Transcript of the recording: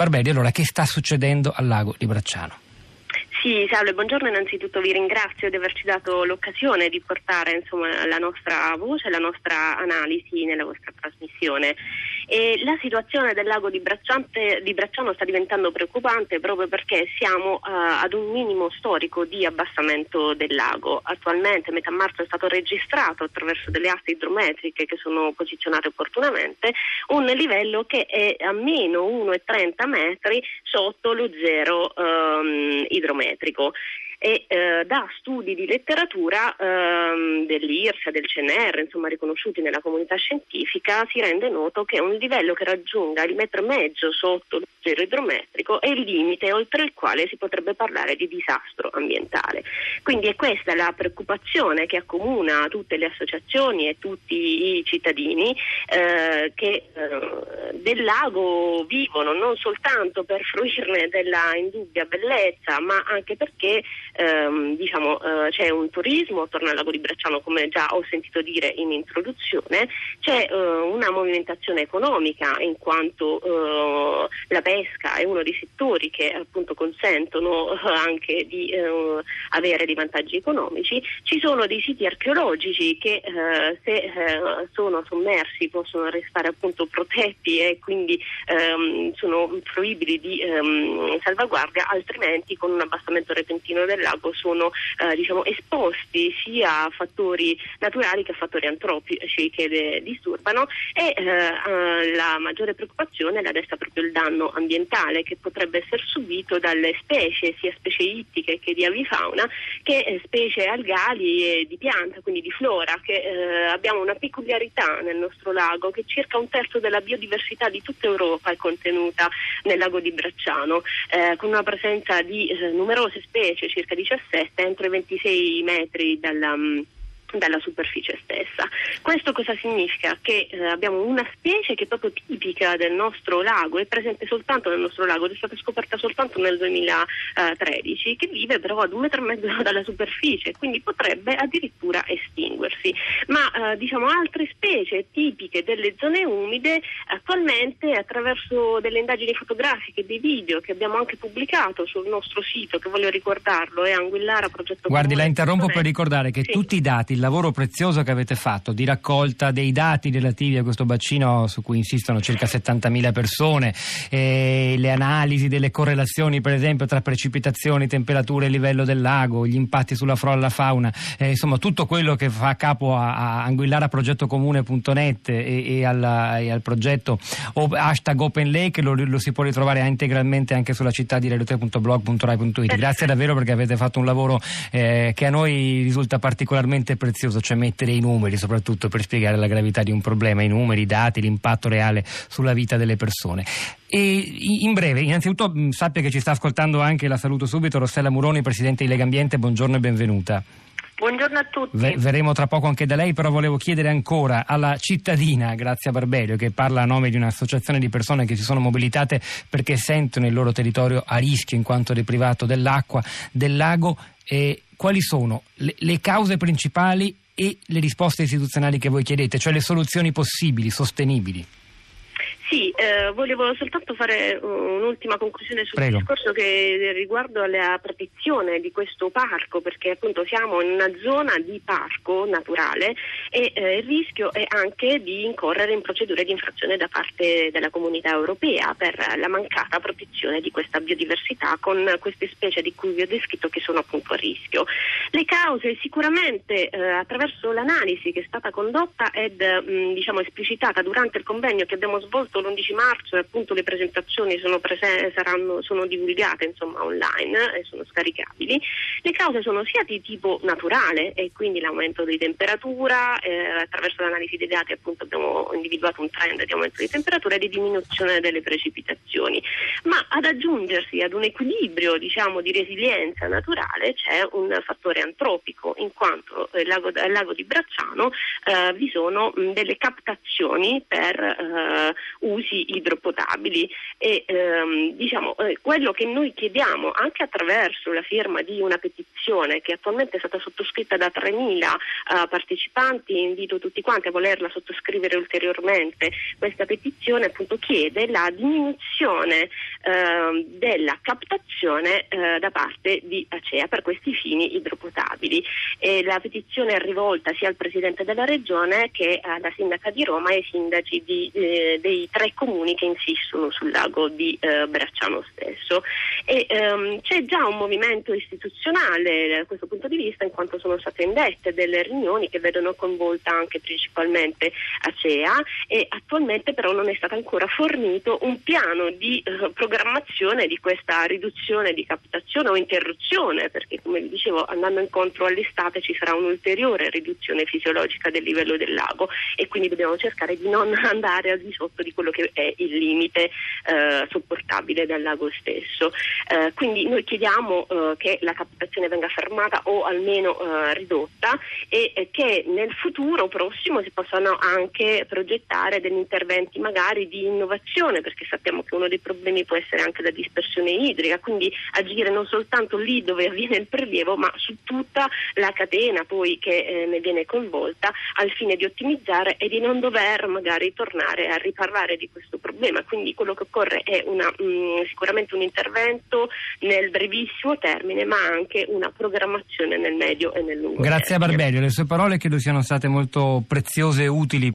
Barberi, allora che sta succedendo al lago di Bracciano? Sì, salve, buongiorno. Innanzitutto vi ringrazio di averci dato l'occasione di portare insomma, la nostra voce, la nostra analisi nella vostra trasmissione. E la situazione del lago di, di, Bracciano sta diventando preoccupante proprio perché siamo uh, ad un minimo storico di abbassamento del lago. Attualmente, metà marzo, è stato registrato attraverso delle aste idrometriche che sono posizionate opportunamente un livello che è a meno 1,30 metri sotto lo zero um, idrometrico e eh, da studi di letteratura ehm, dell'IRSA, del CNR, insomma riconosciuti nella comunità scientifica, si rende noto che un livello che raggiunga il metro e mezzo sotto lo zero idrometrico è il limite oltre il quale si potrebbe parlare di disastro ambientale. Quindi è questa la preoccupazione che accomuna tutte le associazioni e tutti i cittadini eh, che eh, del lago vivono non soltanto per fruirne della indubbia bellezza, ma anche perché ehm, diciamo, eh, c'è un turismo attorno al lago di Bracciano, come già ho sentito dire in introduzione, c'è eh, una movimentazione economica in quanto eh, la pesca è uno dei settori che appunto consentono eh, anche di eh, avere dei vantaggi economici, ci sono dei siti archeologici che eh, se sono sommersi possono restare appunto protetti e quindi ehm, sono fruibili di ehm, salvaguardia, altrimenti con un abbassamento repentino del lago sono eh, diciamo, esposti sia a fattori naturali che a fattori antropici che le disturbano e eh, eh, la maggiore preoccupazione la desta proprio il danno ambientale che potrebbe essere subito dalle specie, sia specie ittiche che di avifauna, che eh, specie algali e di pianta, quindi di flora, che eh, abbiamo una peculiarità nel nostro lago che circa un terzo della biodiversità di tutta Europa è contenuta nel lago di Bracciano, eh, con una presenza di numerose specie, circa circa 17 entro i 26 metri dalla mm, dalla superficie stessa. Questo cosa significa? Che eh, abbiamo una specie che è proprio tipica del nostro lago, è presente soltanto nel nostro lago, è stata scoperta soltanto nel 2013, che vive però ad un metro e mezzo dalla superficie, quindi potrebbe addirittura estinguersi. Ma eh, diciamo altre specie tipiche delle zone umide attualmente attraverso delle indagini fotografiche, dei video che abbiamo anche pubblicato sul nostro sito, che voglio ricordarlo, è Anguillara Progetto Guardi, la interrompo per ricordare che sì. tutti i dati il lavoro prezioso che avete fatto di raccolta dei dati relativi a questo bacino su cui insistono circa 70.000 persone, eh, le analisi delle correlazioni per esempio tra precipitazioni, temperature livello del lago, gli impatti sulla flora e la fauna, eh, insomma tutto quello che fa capo a, a anguillaraprogettocomune.net e, e, alla, e, al progetto hashtag Open Lake lo, lo, si può ritrovare integralmente anche sulla città di radio3.blog.rai.it. Grazie davvero perché avete fatto un lavoro eh, che a noi risulta particolarmente prezioso prezioso, cioè mettere i numeri soprattutto per spiegare la gravità di un problema, i numeri, i dati, l'impatto reale sulla vita delle persone. E in breve, innanzitutto sappia che ci sta ascoltando anche, la saluto subito, Rossella Muroni, Presidente di Lega Ambiente, buongiorno e benvenuta. Buongiorno a tutti. V- verremo tra poco anche da lei, però volevo chiedere ancora alla cittadina Grazia Barberio, che parla a nome di un'associazione di persone che si sono mobilitate perché sentono il loro territorio a rischio in quanto deprivato dell'acqua, del lago. E quali sono le, le cause principali e le risposte istituzionali che voi chiedete, cioè le soluzioni possibili, sostenibili? Sì, eh, volevo soltanto fare un'ultima conclusione sul Prego. discorso che riguardo alla protezione di questo parco, perché appunto siamo in una zona di parco naturale e eh, il rischio è anche di incorrere in procedure di infrazione da parte della comunità europea per la mancata protezione di questa biodiversità con queste specie di cui vi ho descritto che sono appunto a rischio. Le cause sicuramente eh, attraverso l'analisi che è stata condotta ed mh, diciamo esplicitata durante il convegno che abbiamo svolto l'11 marzo appunto le presentazioni sono, prese, saranno, sono divulgate insomma, online e sono scaricabili. Le cause sono sia di tipo naturale e quindi l'aumento di temperatura, eh, attraverso l'analisi dei dati appunto abbiamo individuato un trend di aumento di temperatura e di diminuzione delle precipitazioni, ma ad aggiungersi ad un equilibrio diciamo, di resilienza naturale c'è un fattore antropico in quanto nel lago, lago, di Bracciano eh, vi sono delle captazioni per eh, usi idropotabili e ehm, diciamo, eh, quello che noi chiediamo anche attraverso la firma di una petizione che attualmente è stata sottoscritta da 3.000 eh, partecipanti, invito tutti quanti a volerla sottoscrivere ulteriormente, questa petizione appunto chiede la diminuzione eh, della captazione eh, da parte di Acea per questi fini idropotabili. E la petizione è rivolta sia al Presidente della Regione che alla Sindaca di Roma e ai sindaci di, eh, dei tre comuni che insistono sul lago di eh, Bracciano stesso. E, ehm, c'è già un movimento istituzionale da questo punto di vista in quanto sono state indette delle riunioni che vedono coinvolta anche principalmente Acea e attualmente però non è stato ancora fornito un piano di eh, programmazione di questa riduzione di captazione o interruzione perché come vi dicevo andando incontro all'estate ci sarà un'ulteriore riduzione fisiologica del livello del lago e quindi dobbiamo cercare di non andare al di sotto di quello che è il limite eh, sopportabile del lago stesso. Eh, quindi noi chiediamo eh, che la captazione venga fermata o almeno eh, ridotta e che nel futuro prossimo si possano anche progettare degli interventi magari di innovazione perché sappiamo che uno dei problemi può essere anche la dispersione idrica, quindi agire non soltanto lì dove avviene il prelievo ma su tutta la catena poi che eh, ne viene coinvolta al fine di ottimizzare e di non dover magari tornare a riparlare di questo problema. Quindi quello che occorre è una, mh, mm, sicuramente un intervento nel brevissimo termine ma anche una programmazione nel medio e nel lungo Grazie termine. a Barbelli, le sue parole credo siano state molto preziose e utili